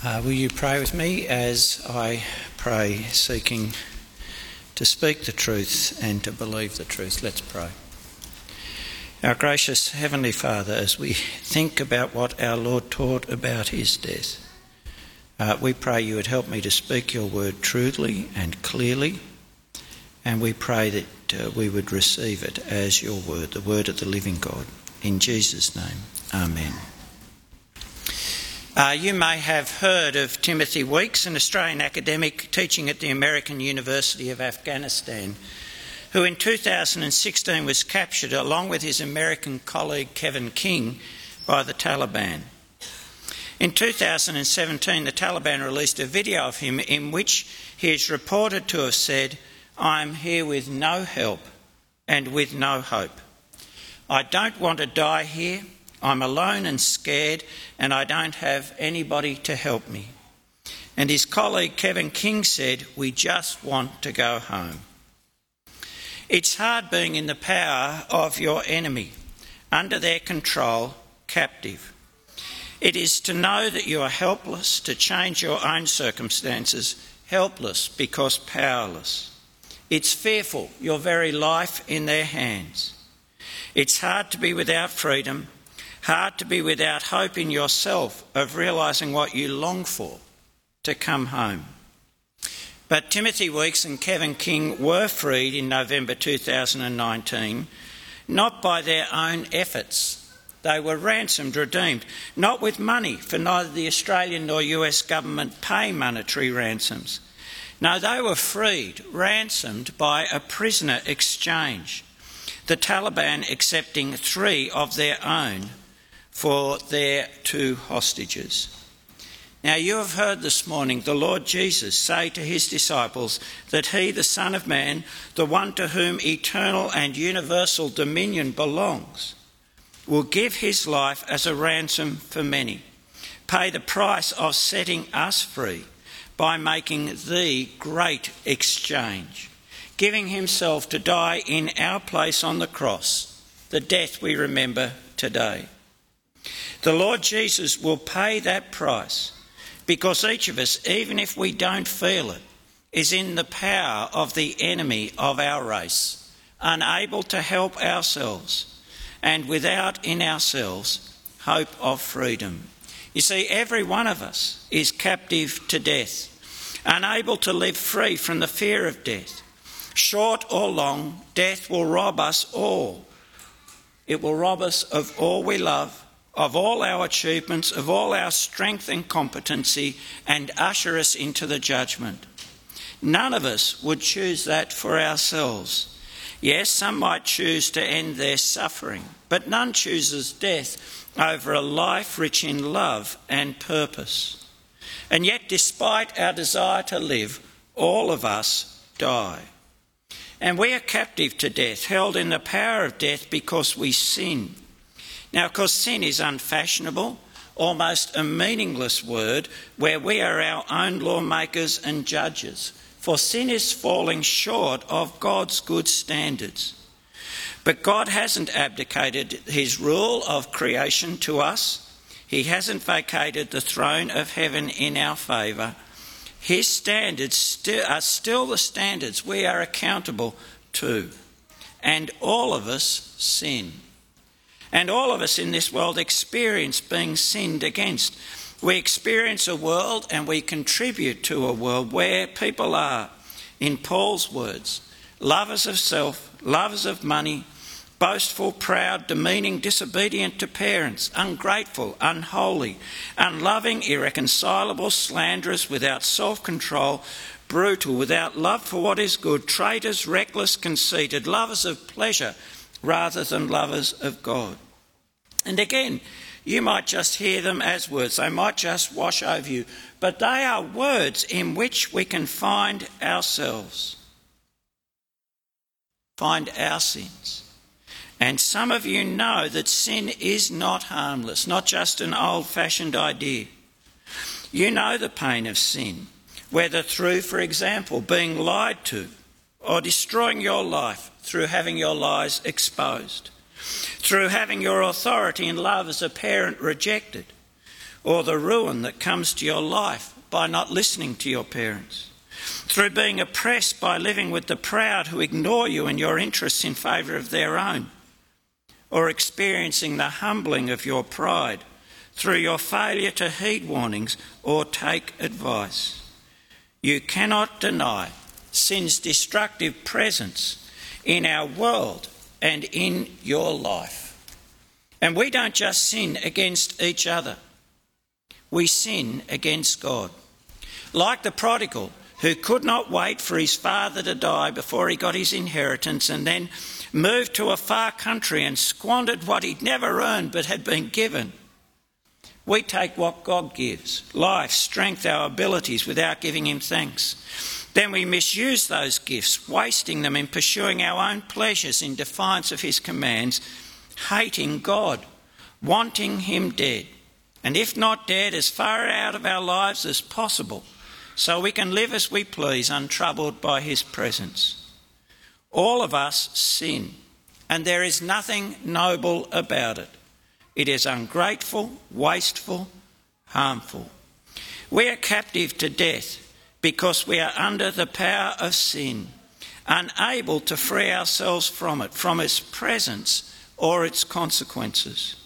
Uh, will you pray with me as I pray, seeking to speak the truth and to believe the truth? Let's pray. Our gracious Heavenly Father, as we think about what our Lord taught about his death, uh, we pray you would help me to speak your word truly and clearly, and we pray that uh, we would receive it as your word, the word of the living God. In Jesus' name, Amen. Uh, you may have heard of Timothy Weeks, an Australian academic teaching at the American University of Afghanistan, who in 2016 was captured along with his American colleague Kevin King by the Taliban. In 2017, the Taliban released a video of him in which he is reported to have said, I am here with no help and with no hope. I don't want to die here. I'm alone and scared, and I don't have anybody to help me. And his colleague Kevin King said, We just want to go home. It's hard being in the power of your enemy, under their control, captive. It is to know that you are helpless to change your own circumstances, helpless because powerless. It's fearful, your very life in their hands. It's hard to be without freedom Hard to be without hope in yourself of realising what you long for to come home. But Timothy Weeks and Kevin King were freed in November 2019, not by their own efforts. They were ransomed, redeemed, not with money, for neither the Australian nor US government pay monetary ransoms. No, they were freed, ransomed by a prisoner exchange, the Taliban accepting three of their own for their two hostages. Now, you have heard this morning the Lord Jesus say to his disciples that he, the Son of Man, the one to whom eternal and universal dominion belongs, will give his life as a ransom for many, pay the price of setting us free by making the great exchange, giving himself to die in our place on the cross, the death we remember today. The Lord Jesus will pay that price because each of us, even if we don't feel it, is in the power of the enemy of our race, unable to help ourselves, and without in ourselves hope of freedom. You see, every one of us is captive to death, unable to live free from the fear of death. Short or long, death will rob us all. It will rob us of all we love of all our achievements, of all our strength and competency, and usher us into the judgment. None of us would choose that for ourselves. Yes, some might choose to end their suffering, but none chooses death over a life rich in love and purpose. And yet, despite our desire to live, all of us die. And we are captive to death, held in the power of death because we sin. Now, of course, sin is unfashionable, almost a meaningless word, where we are our own lawmakers and judges. For sin is falling short of God's good standards. But God hasn't abdicated his rule of creation to us. He hasn't vacated the throne of heaven in our favour. His standards are still the standards we are accountable to. And all of us sin. And all of us in this world experience being sinned against. We experience a world and we contribute to a world where people are, in Paul's words, lovers of self, lovers of money, boastful, proud, demeaning, disobedient to parents, ungrateful, unholy, unloving, irreconcilable, slanderous, without self control, brutal, without love for what is good, traitors, reckless, conceited, lovers of pleasure rather than lovers of God. And again, you might just hear them as words, they might just wash over you, but they are words in which we can find ourselves, find our sins. And some of you know that sin is not harmless, not just an old fashioned idea. You know the pain of sin, whether through, for example, being lied to or destroying your life through having your lies exposed, through having your authority and love as a parent rejected, or the ruin that comes to your life by not listening to your parents, through being oppressed by living with the proud who ignore you and your interests in favour of their own, or experiencing the humbling of your pride through your failure to heed warnings or take advice. You cannot deny sin's destructive presence in our world and in your life. And we don't just sin against each other, we sin against God. Like the prodigal, who could not wait for his father to die before he got his inheritance and then moved to a far country and squandered what he'd never earned but had been given. We take what God gives life, strength, our abilities without giving Him thanks. Then we misuse those gifts, wasting them in pursuing our own pleasures in defiance of His commands, hating God, wanting Him dead, and if not dead, as far out of our lives as possible, so we can live as we please, untroubled by His presence. All of us sin, and there is nothing noble about it. It is ungrateful, wasteful, harmful. We are captive to death because we are under the power of sin, unable to free ourselves from it, from its presence or its consequences.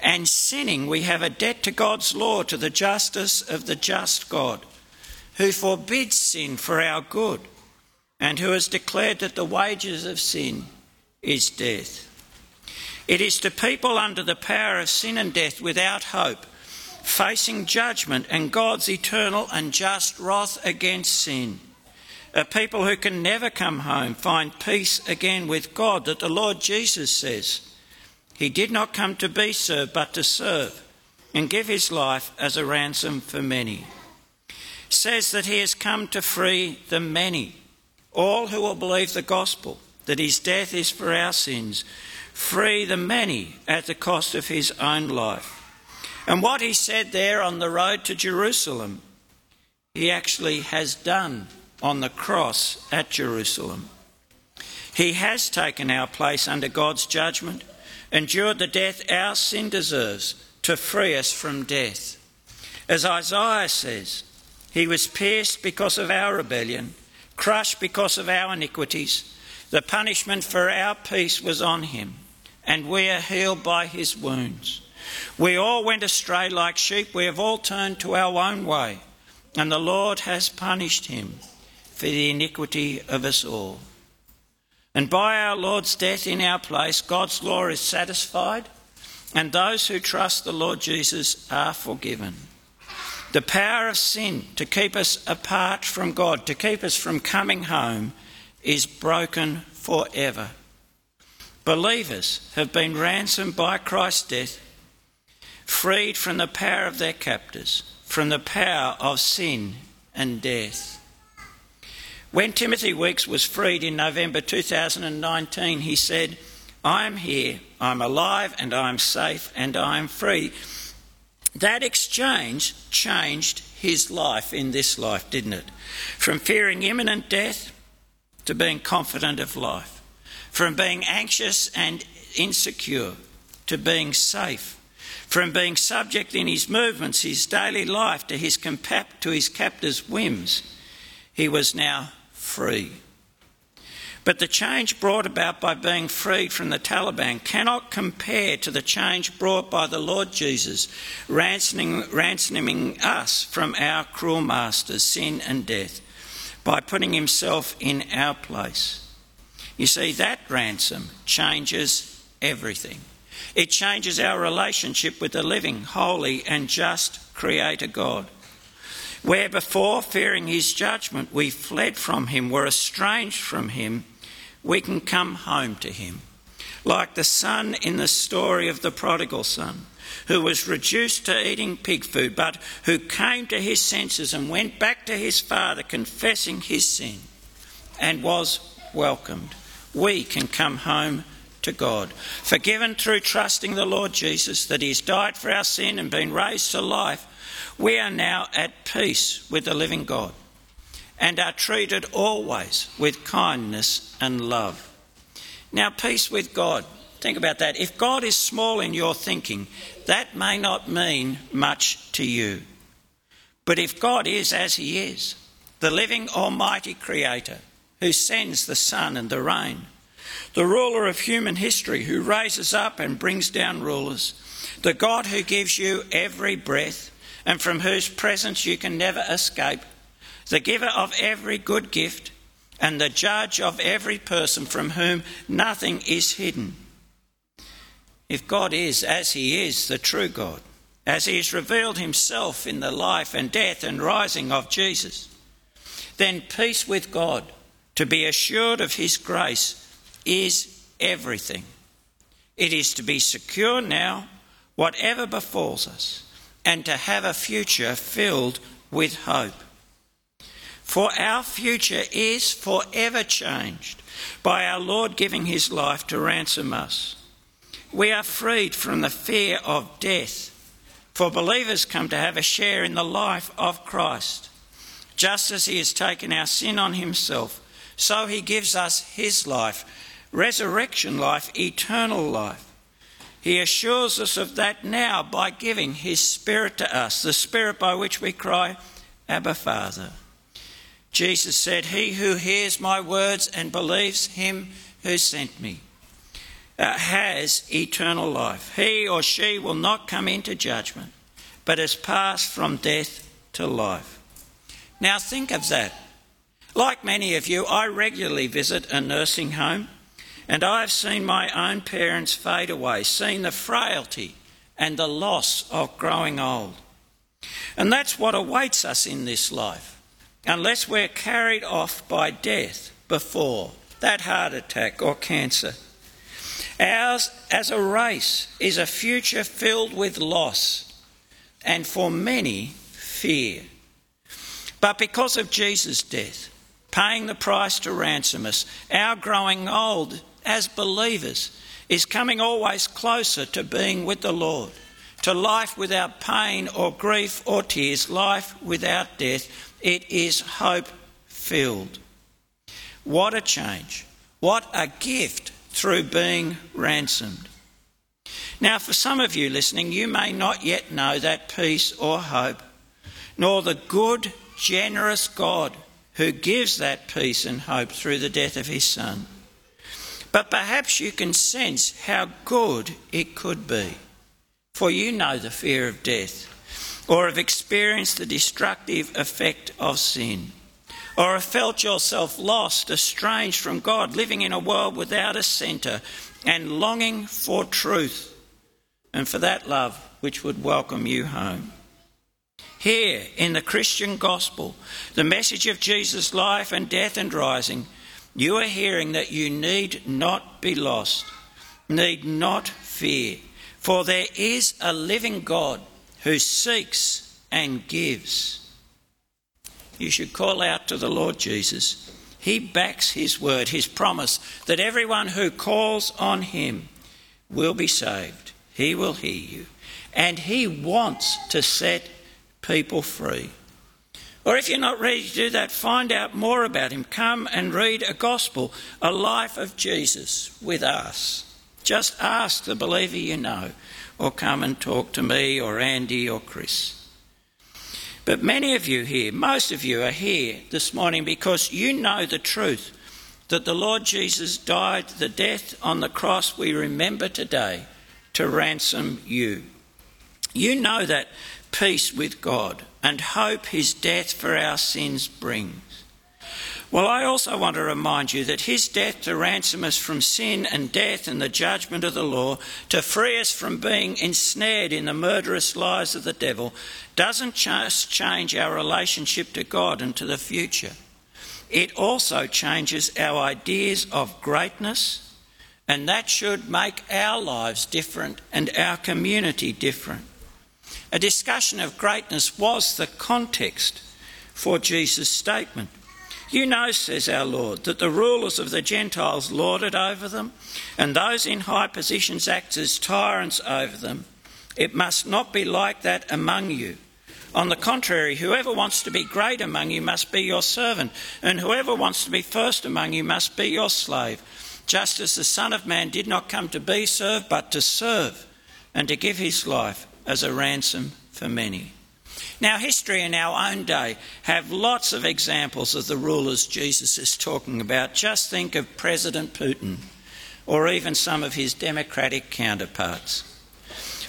And sinning, we have a debt to God's law, to the justice of the just God, who forbids sin for our good, and who has declared that the wages of sin is death. It is to people under the power of sin and death without hope, facing judgment and God's eternal and just wrath against sin. A people who can never come home, find peace again with God, that the Lord Jesus says, He did not come to be served, but to serve, and give His life as a ransom for many. Says that He has come to free the many, all who will believe the gospel, that His death is for our sins free the many at the cost of his own life. And what he said there on the road to Jerusalem, he actually has done on the cross at Jerusalem. He has taken our place under God's judgment, endured the death our sin deserves to free us from death. As Isaiah says, he was pierced because of our rebellion, crushed because of our iniquities. The punishment for our peace was on him and we are healed by his wounds. We all went astray like sheep, we have all turned to our own way, and the Lord has punished him for the iniquity of us all. And by our Lord's death in our place, God's law is satisfied, and those who trust the Lord Jesus are forgiven. The power of sin to keep us apart from God, to keep us from coming home, is broken forever. Believers have been ransomed by Christ's death, freed from the power of their captors, from the power of sin and death. When Timothy Weeks was freed in November 2019, he said, I am here, I'm alive, and I'm safe, and I'm free. That exchange changed his life in this life, didn't it? From fearing imminent death to being confident of life from being anxious and insecure to being safe, from being subject in his movements, his daily life, to his, compa- to his captor's whims. He was now free. But the change brought about by being freed from the Taliban cannot compare to the change brought by the Lord Jesus, ransoming, ransoming us from our cruel masters, sin and death, by putting himself in our place. You see, that ransom changes everything. It changes our relationship with the living, holy, and just Creator God. Where before, fearing His judgment, we fled from Him, were estranged from Him, we can come home to Him. Like the son in the story of the prodigal son, who was reduced to eating pig food, but who came to his senses and went back to his father, confessing his sin, and was welcomed we can come home to God. Forgiven through trusting the Lord Jesus, that He has died for our sin and been raised to life, we are now at peace with the living God and are treated always with kindness and love. Now, peace with God Think about that. If God is small in your thinking, that may not mean much to you. But if God is as He is, the living Almighty Creator, who sends the sun and the rain, the ruler of human history, who raises up and brings down rulers, the God who gives you every breath and from whose presence you can never escape, the giver of every good gift and the judge of every person from whom nothing is hidden. If God is, as He is, the true God, as He has revealed Himself in the life and death and rising of Jesus, then peace with God, to be assured of His grace, is everything. It is to be secure now, whatever befalls us, and to have a future filled with hope. For our future is forever changed by our Lord giving his life to ransom us. We are freed from the fear of death, for believers come to have a share in the life of Christ. Just as he has taken our sin on himself, so he gives us his life, resurrection life, eternal life. He assures us of that now by giving his Spirit to us, the Spirit by which we cry, Abba, Father. Jesus said, He who hears my words and believes him who sent me uh, has eternal life. He or she will not come into judgment, but has passed from death to life. Now think of that. Like many of you, I regularly visit a nursing home, and I have seen my own parents fade away, seen the frailty and the loss of growing old. And that's what awaits us in this life unless we're carried off by death before that heart attack or cancer. Ours, as a race, is a future filled with loss and for many, fear. But because of Jesus' death, paying the price to ransom us, our growing old as believers is coming always closer to being with the Lord, to life without pain or grief or tears, life without death it is hope filled. What a change. What a gift through being ransomed. Now, for some of you listening, you may not yet know that peace or hope, nor the good, generous God who gives that peace and hope through the death of his Son. But perhaps you can sense how good it could be, for you know the fear of death or have experienced the destructive effect of sin, or have felt yourself lost, estranged from God, living in a world without a centre, and longing for truth and for that love which would welcome you home. Here in the Christian gospel, the message of Jesus' life and death and rising, you are hearing that you need not be lost, need not fear, for there is a living God who seeks and gives. You should call out to the Lord Jesus. He backs his word, his promise that everyone who calls on him will be saved. He will hear you. And he wants to set people free. Or if you're not ready to do that, find out more about him. Come and read a gospel, a life of Jesus with us. Just ask the believer you know or come and talk to me or Andy or Chris. But many of you here, most of you are here this morning because you know the truth that the Lord Jesus died the death on the cross we remember today to ransom you. You know that peace with God and hope his death for our sins brings. Well, I also want to remind you that his death to ransom us from sin and death and the judgment of the law, to free us from being ensnared in the murderous lies of the devil, doesn't just change our relationship to God and to the future. It also changes our ideas of greatness, and that should make our lives different and our community different. A discussion of greatness was the context for Jesus' statement. You know, says our Lord, that the rulers of the Gentiles lord it over them, and those in high positions act as tyrants over them. It must not be like that among you. On the contrary, whoever wants to be great among you must be your servant, and whoever wants to be first among you must be your slave. just as the Son of Man did not come to be served, but to serve and to give his life as a ransom for many. Now, history in our own day have lots of examples of the rulers Jesus is talking about. Just think of President Putin or even some of his democratic counterparts.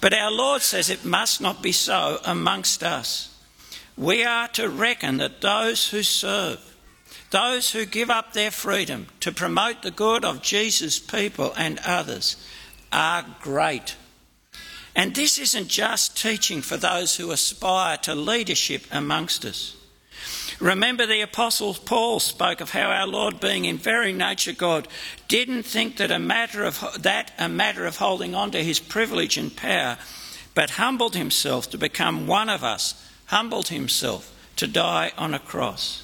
But our Lord says it must not be so amongst us. We are to reckon that those who serve, those who give up their freedom to promote the good of Jesus' people and others, are great and this isn't just teaching for those who aspire to leadership amongst us. Remember, the Apostle Paul spoke of how our Lord, being in very nature God, didn't think that a matter of that a matter of holding on to his privilege and power, but humbled himself to become one of us, humbled himself to die on a cross.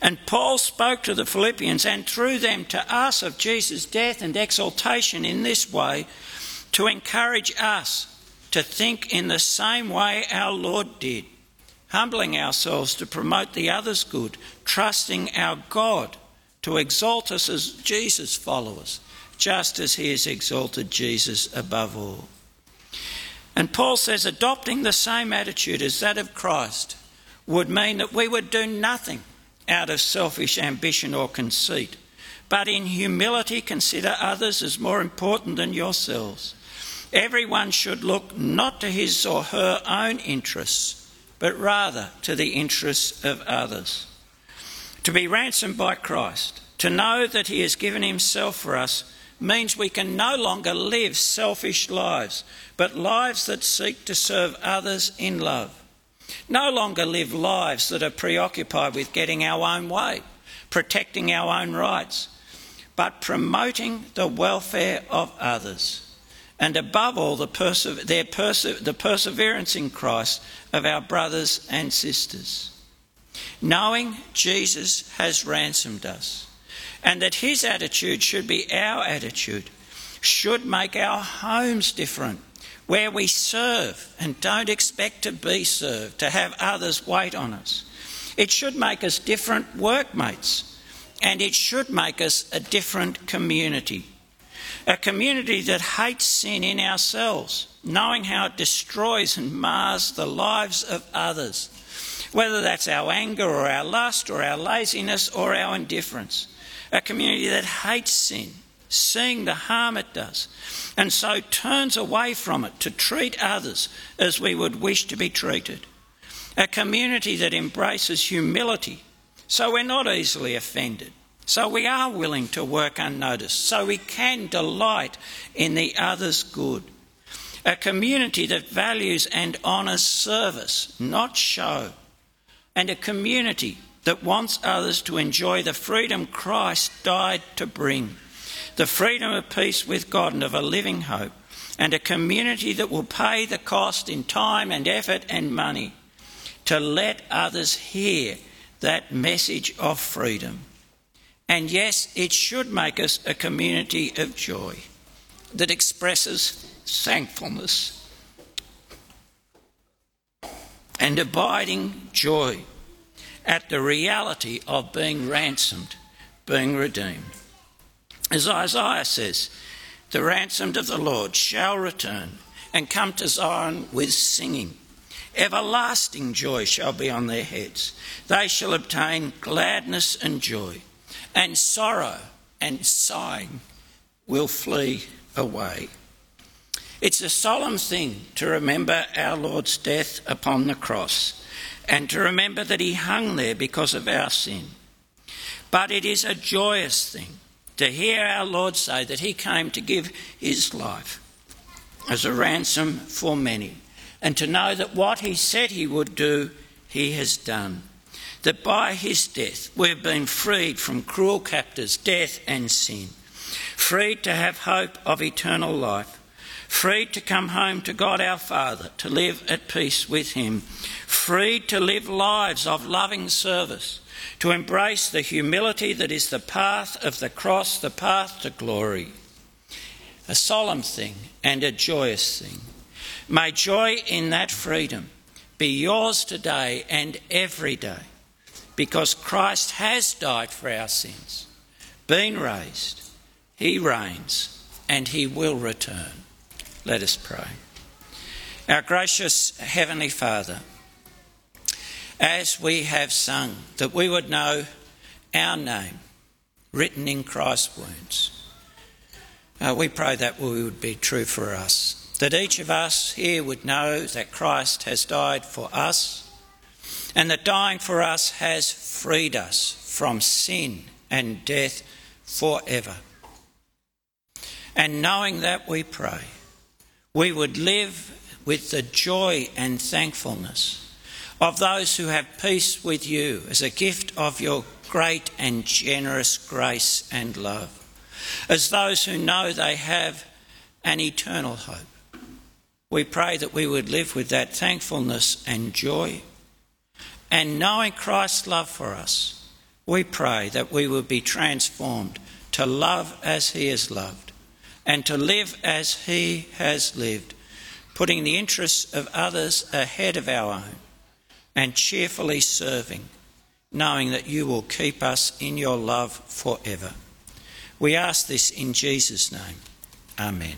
And Paul spoke to the Philippians and through them to us of Jesus' death and exaltation in this way to encourage us to think in the same way our Lord did, humbling ourselves to promote the other's good, trusting our God to exalt us as Jesus' followers, just as he has exalted Jesus above all. And Paul says adopting the same attitude as that of Christ would mean that we would do nothing out of selfish ambition or conceit, but in humility consider others as more important than yourselves. Everyone should look not to his or her own interests, but rather to the interests of others. To be ransomed by Christ, to know that he has given himself for us, means we can no longer live selfish lives, but lives that seek to serve others in love. No longer live lives that are preoccupied with getting our own way, protecting our own rights, but promoting the welfare of others and above all, the, perse- perse- the perseverance in Christ of our brothers and sisters. Knowing Jesus has ransomed us and that his attitude should be our attitude, should make our homes different, where we serve and don't expect to be served, to have others wait on us. It should make us different workmates and it should make us a different community a community that hates sin in ourselves, knowing how it destroys and mars the lives of others, whether that's our anger or our lust or our laziness or our indifference. A community that hates sin, seeing the harm it does, and so turns away from it to treat others as we would wish to be treated. A community that embraces humility, so we're not easily offended so we are willing to work unnoticed, so we can delight in the other's good. A community that values and honours service, not show. And a community that wants others to enjoy the freedom Christ died to bring the freedom of peace with God and of a living hope, and a community that will pay the cost in time and effort and money to let others hear that message of freedom. And yes, it should make us a community of joy that expresses thankfulness and abiding joy at the reality of being ransomed, being redeemed. As Isaiah says, the ransomed of the Lord shall return and come to Zion with singing. Everlasting joy shall be on their heads. They shall obtain gladness and joy and sorrow and sighing will flee away. It's a solemn thing to remember our Lord's death upon the cross and to remember that he hung there because of our sin. But it is a joyous thing to hear our Lord say that he came to give his life as a ransom for many and to know that what he said he would do, he has done that by his death we've been freed from cruel captors, death and sin, freed to have hope of eternal life, freed to come home to God our Father, to live at peace with him, freed to live lives of loving service, to embrace the humility that is the path of the cross, the path to glory. A solemn thing and a joyous thing. May joy in that freedom be yours today and every day because Christ has died for our sins, been raised. He reigns and he will return. Let us pray. Our gracious Heavenly Father, as we have sung, that we would know our name written in Christ's wounds. Uh, we pray that would be true for us, that each of us here would know that Christ has died for us and that dying for us has freed us from sin and death forever. And knowing that, we pray we would live with the joy and thankfulness of those who have peace with you as a gift of your great and generous grace and love, as those who know they have an eternal hope. We pray that we would live with that thankfulness and joy. And knowing Christ's love for us, we pray that we will be transformed to love as He has loved and to live as He has lived, putting the interests of others ahead of our own and cheerfully serving, knowing that you will keep us in your love forever. We ask this in Jesus' name. Amen.